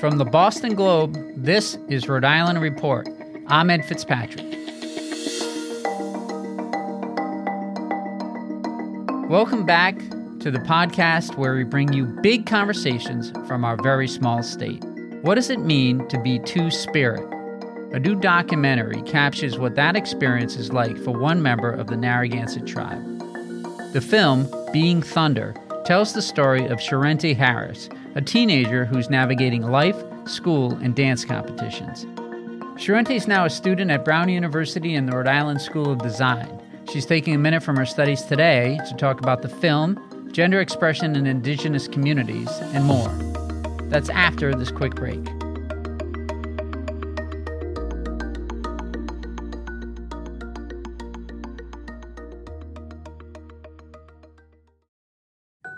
From the Boston Globe, this is Rhode Island Report. I'm Ed Fitzpatrick. Welcome back to the podcast where we bring you big conversations from our very small state. What does it mean to be two spirit? A new documentary captures what that experience is like for one member of the Narragansett tribe. The film, Being Thunder, tells the story of Sherenté Harris, a teenager who's navigating life, school, and dance competitions. Sherenté is now a student at Brown University and the Rhode Island School of Design. She's taking a minute from her studies today to talk about the film, gender expression in indigenous communities, and more. That's after this quick break.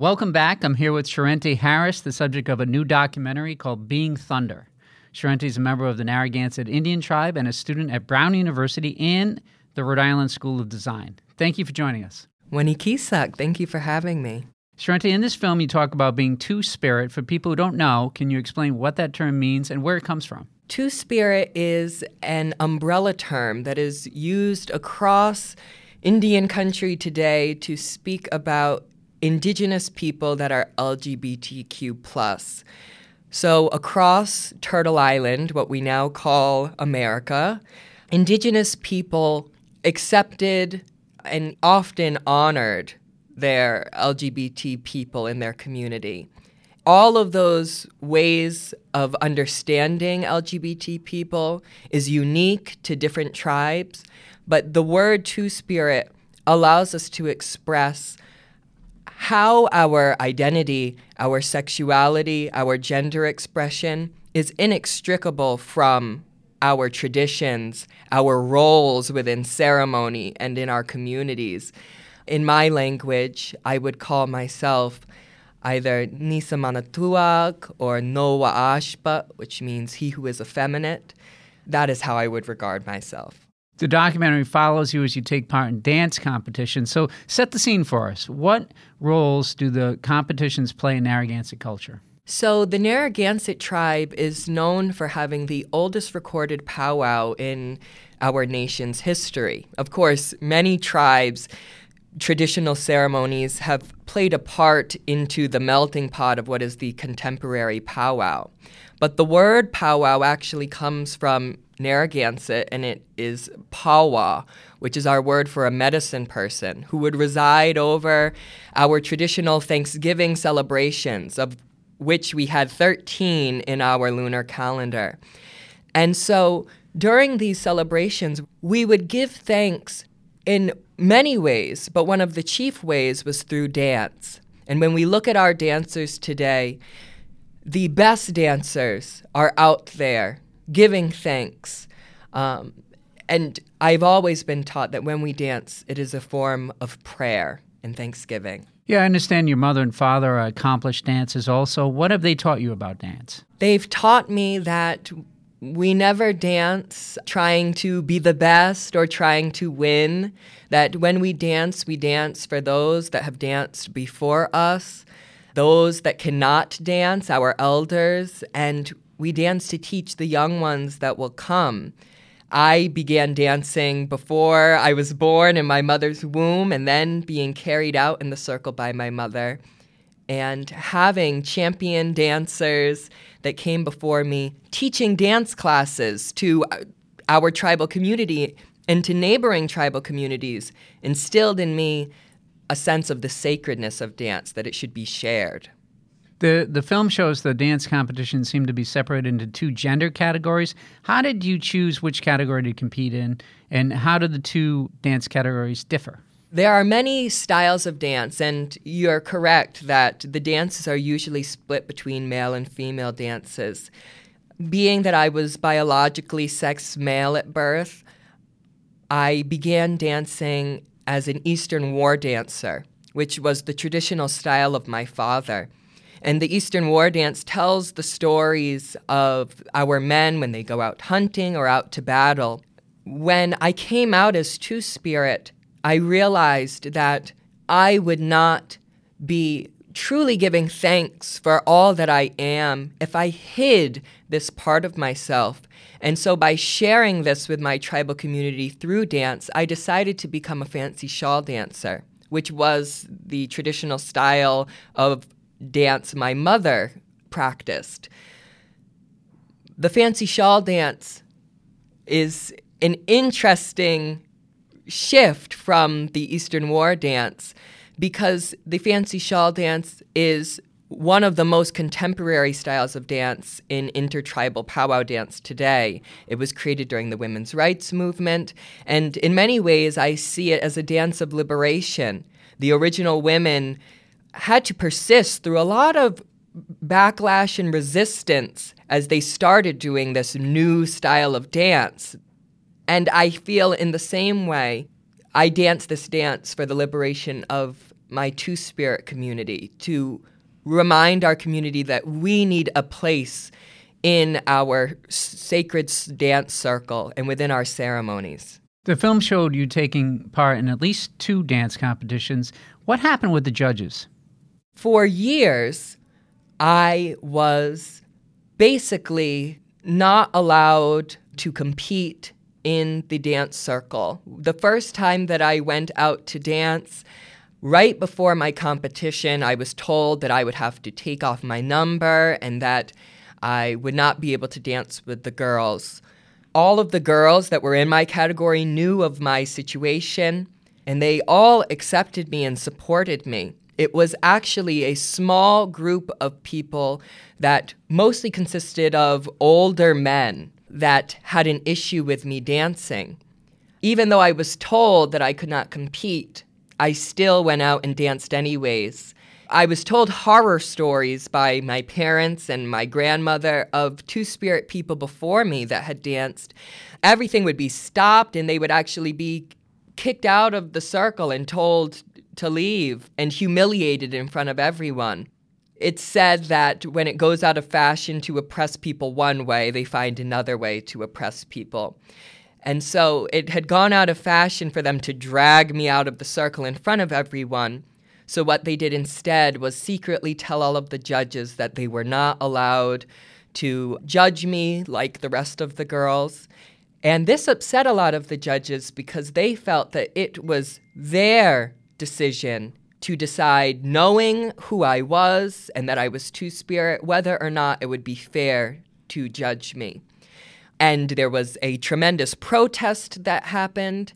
Welcome back. I'm here with Sherenté Harris, the subject of a new documentary called Being Thunder. Sherenté is a member of the Narragansett Indian Tribe and a student at Brown University and the Rhode Island School of Design. Thank you for joining us. Wanikisak, thank you for having me. Sharente, in this film, you talk about being two spirit. For people who don't know, can you explain what that term means and where it comes from? Two spirit is an umbrella term that is used across Indian country today to speak about indigenous people that are LGBTQ plus. So across Turtle Island, what we now call America, indigenous people accepted and often honored their LGBT people in their community. All of those ways of understanding LGBT people is unique to different tribes, but the word Two Spirit allows us to express how our identity, our sexuality, our gender expression is inextricable from our traditions, our roles within ceremony and in our communities. In my language, I would call myself either Nisa Manatuak or Noa Ashpa, which means he who is effeminate. That is how I would regard myself. The documentary follows you as you take part in dance competitions. So, set the scene for us. What roles do the competitions play in Narragansett culture? So, the Narragansett tribe is known for having the oldest recorded powwow in our nation's history. Of course, many tribes traditional ceremonies have played a part into the melting pot of what is the contemporary powwow. But the word powwow actually comes from Narragansett, and it is Pawa, which is our word for a medicine person who would reside over our traditional Thanksgiving celebrations, of which we had 13 in our lunar calendar. And so during these celebrations, we would give thanks in many ways, but one of the chief ways was through dance. And when we look at our dancers today, the best dancers are out there giving thanks. Um, and I've always been taught that when we dance, it is a form of prayer and thanksgiving. Yeah, I understand your mother and father are accomplished dancers also. What have they taught you about dance? They've taught me that we never dance trying to be the best or trying to win. That when we dance, we dance for those that have danced before us, those that cannot dance, our elders, and we dance to teach the young ones that will come I began dancing before I was born in my mother's womb and then being carried out in the circle by my mother. And having champion dancers that came before me teaching dance classes to uh, our tribal community and to neighboring tribal communities instilled in me a sense of the sacredness of dance, that it should be shared. The the film shows the dance competition seemed to be separated into two gender categories. How did you choose which category to compete in, and how do the two dance categories differ? There are many styles of dance, and you're correct that the dances are usually split between male and female dances. Being that I was biologically sex male at birth, I began dancing as an Eastern war dancer, which was the traditional style of my father. And the Eastern War Dance tells the stories of our men when they go out hunting or out to battle. When I came out as Two Spirit, I realized that I would not be truly giving thanks for all that I am if I hid this part of myself. And so, by sharing this with my tribal community through dance, I decided to become a fancy shawl dancer, which was the traditional style of dance my mother practiced. The fancy shawl dance is an interesting shift from the Eastern War dance because the fancy shawl dance is one of the most contemporary styles of dance in intertribal powwow dance today. It was created during the women's rights movement, and in many ways, I see it as a dance of liberation. The original women had to persist through a lot of backlash and resistance as they started doing this new style of dance. And I feel in the same way, I dance this dance for the liberation of my two spirit community to remind our community that we need a place in our sacred dance circle and within our ceremonies. The film showed you taking part in at least two dance competitions. What happened with the judges? For years, I was basically not allowed to compete in the dance circle. The first time that I went out to dance, right before my competition, I was told that I would have to take off my number and that I would not be able to dance with the girls. All of the girls that were in my category knew of my situation, and they all accepted me and supported me. It was actually a small group of people that mostly consisted of older men that had an issue with me dancing. Even though I was told that I could not compete, I still went out and danced anyways. I was told horror stories by my parents and my grandmother of two spirit people before me that had danced. Everything would be stopped and they would actually be kicked out of the circle and told to leave and humiliated in front of everyone. It's said that when it goes out of fashion to oppress people one way, they find another way to oppress people. And so it had gone out of fashion for them to drag me out of the circle in front of everyone. So what they did instead was secretly tell all of the judges that they were not allowed to judge me like the rest of the girls. And this upset a lot of the judges because they felt that it was their decision to decide, knowing who I was and that I was Two Spirit, whether or not it would be fair to judge me. And there was a tremendous protest that happened.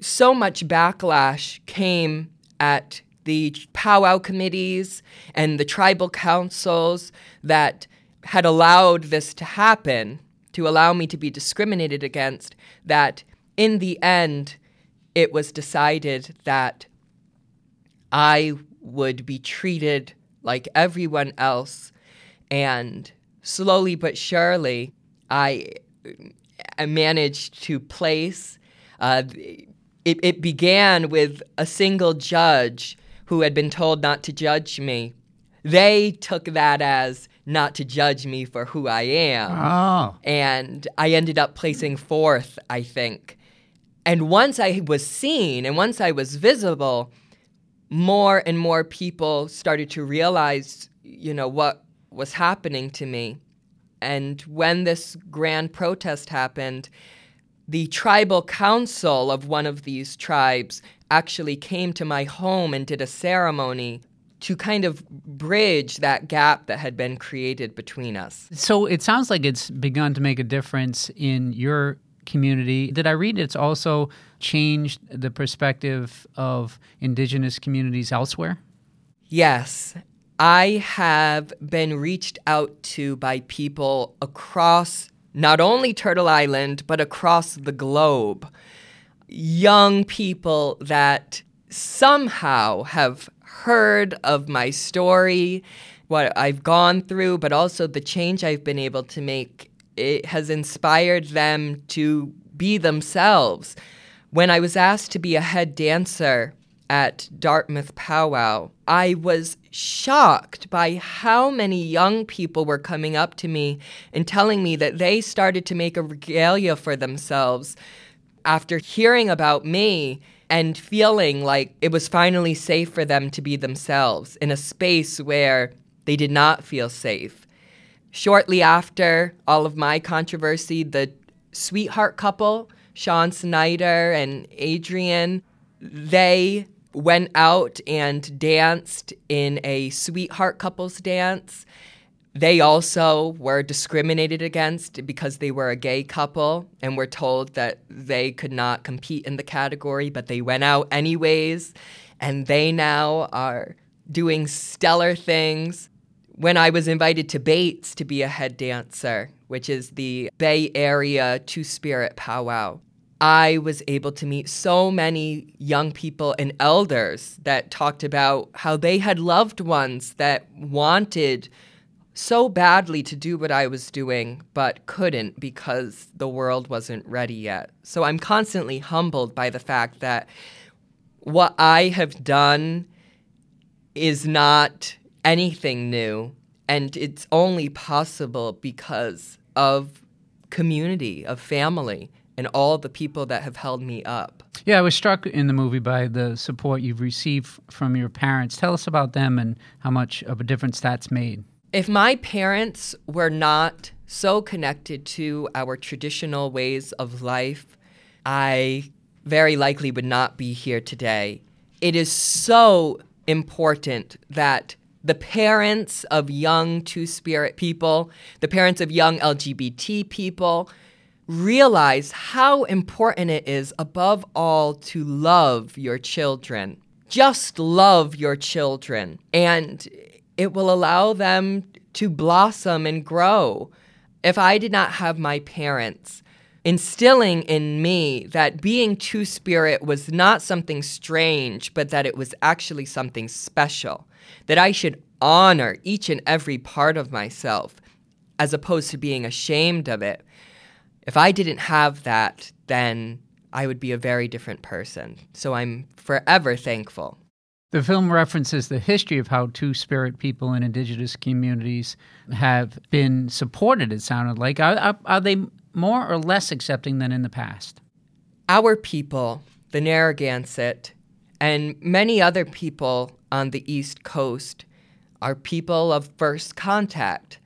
So much backlash came at the powwow committees and the tribal councils that had allowed this to happen, to allow me to be discriminated against, that in the end, it was decided that I would be treated like everyone else. And slowly but surely, I, I managed to place. Uh, it, it began with a single judge who had been told not to judge me. They took that as not to judge me for who I am. Oh. And I ended up placing fourth, I think. And once I was seen and once I was visible, more and more people started to realize, you know, what was happening to me. And when this grand protest happened, the tribal council of one of these tribes actually came to my home and did a ceremony to kind of bridge that gap that had been created between us. So it sounds like it's begun to make a difference in your community. Did I read it's also changed the perspective of indigenous communities elsewhere? Yes. I have been reached out to by people across not only Turtle Island, but across the globe. Young people that somehow have heard of my story, what I've gone through, but also the change I've been able to make. It has inspired them to be themselves. When I was asked to be a head dancer at Dartmouth Powwow, I was shocked by how many young people were coming up to me and telling me that they started to make a regalia for themselves after hearing about me and feeling like it was finally safe for them to be themselves in a space where they did not feel safe. Shortly after all of my controversy, the sweetheart couple, Sean Snyder and Adrian, they went out and danced in a sweetheart couples dance. They also were discriminated against because they were a gay couple and were told that they could not compete in the category, but they went out anyways. And they now are doing stellar things. When I was invited to BAAITS to be a head dancer, which is the Bay Area Two Spirit powwow, I was able to meet so many young people and elders that talked about how they had loved ones that wanted so badly to do what I was doing, but couldn't because the world wasn't ready yet. So I'm constantly humbled by the fact that what I have done is not anything new, and it's only possible because of community, of family and all the people that have held me up. Yeah, I was struck in the movie by the support you've received from your parents. Tell us about them and how much of a difference that's made. If my parents were not so connected to our traditional ways of life, I very likely would not be here today. It is so important that the parents of young Two Spirit people, the parents of young LGBT people, realize how important it is, above all, to love your children. Just love your children, and it will allow them to blossom and grow. If I did not have my parents instilling in me that being Two Spirit was not something strange, but that it was actually something special, that I should honor each and every part of myself as opposed to being ashamed of it, if I didn't have that, then I would be a very different person. So I'm forever thankful. The film references the history of how Two Spirit people in indigenous communities have been supported, it sounded like. Are, are, are they more or less accepting than in the past? Our people, the Narragansett, and many other people on the East Coast are people of first contact.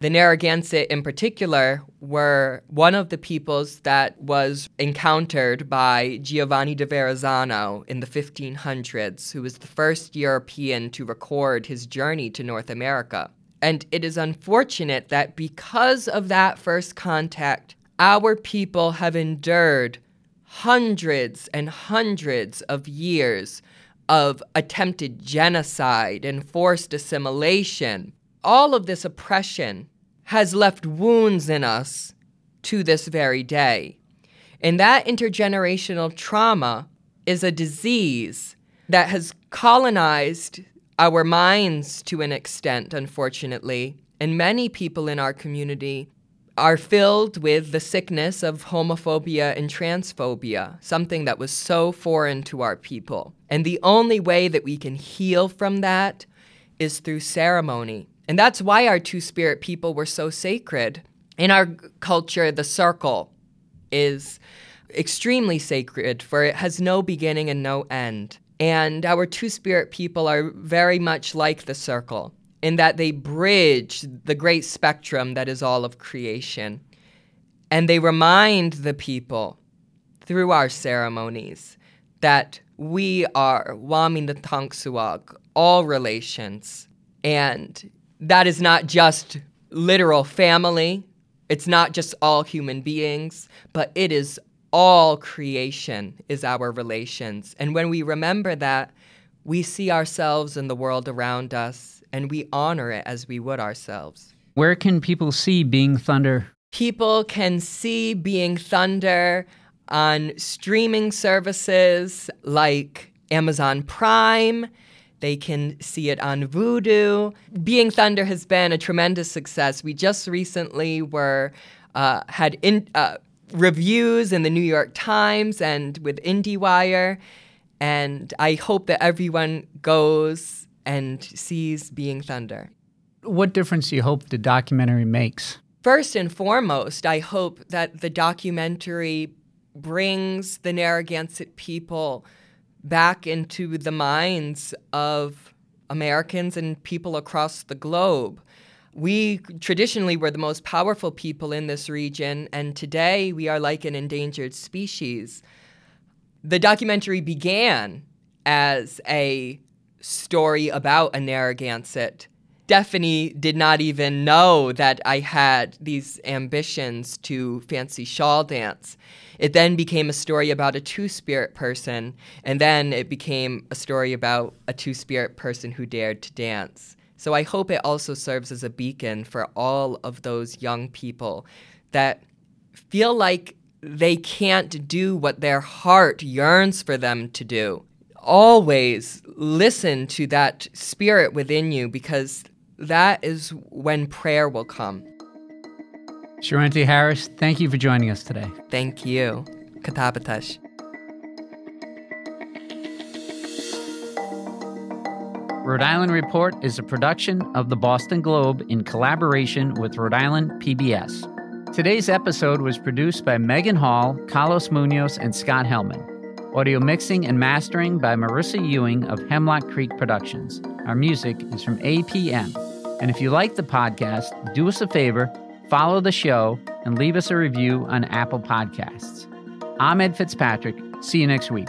The Narragansett, in particular, were one of the peoples that was encountered by Giovanni da Verrazzano in the 1500s, who was the first European to record his journey to North America. And it is unfortunate that because of that first contact, our people have endured hundreds and hundreds of years of attempted genocide and forced assimilation. All of this oppression has left wounds in us to this very day. And that intergenerational trauma is a disease that has colonized our minds to an extent, unfortunately. And many people in our community are filled with the sickness of homophobia and transphobia, something that was so foreign to our people. And the only way that we can heal from that is through ceremony and that's why our two spirit people were so sacred. In our culture, the circle is extremely sacred, for it has no beginning and no end. And our two spirit people are very much like the circle in that they bridge the great spectrum that is all of creation. And they remind the people through our ceremonies that we are Wamin the Tangsuag, all relations. And that is not just literal family, it's not just all human beings, but it is all creation is our relations. And when we remember that, we see ourselves in the world around us and we honor it as we would ourselves. Where can people see Being Thunder? People can see Being Thunder on streaming services like Amazon Prime. They can see it on Vudu. Being Thunder has been a tremendous success. We just recently were uh, had in, uh, reviews in the New York Times and with IndieWire, and I hope that everyone goes and sees Being Thunder. What difference do you hope the documentary makes? First and foremost, I hope that the documentary brings the Narragansett people back into the minds of Americans and people across the globe. We traditionally were the most powerful people in this region, and today we are like an endangered species. The documentary began as a story about a Narragansett. Stephanie did not even know that I had these ambitions to fancy shawl dance. It then became a story about a two spirit person, and then it became a story about a two spirit person who dared to dance. So I hope it also serves as a beacon for all of those young people that feel like they can't do what their heart yearns for them to do. Always listen to that spirit within you because that is when prayer will come. Sherenté Harris, thank you for joining us today. Thank you. Katabatash. Rhode Island Report is a production of the Boston Globe in collaboration with Rhode Island PBS. Today's episode was produced by Megan Hall, Carlos Munoz, and Scott Hellman. Audio mixing and mastering by Marissa Ewing of Hemlock Creek Productions. Our music is from APM. And if you like the podcast, do us a favor follow the show, and leave us a review on Apple Podcasts. I'm Ed Fitzpatrick. See you next week.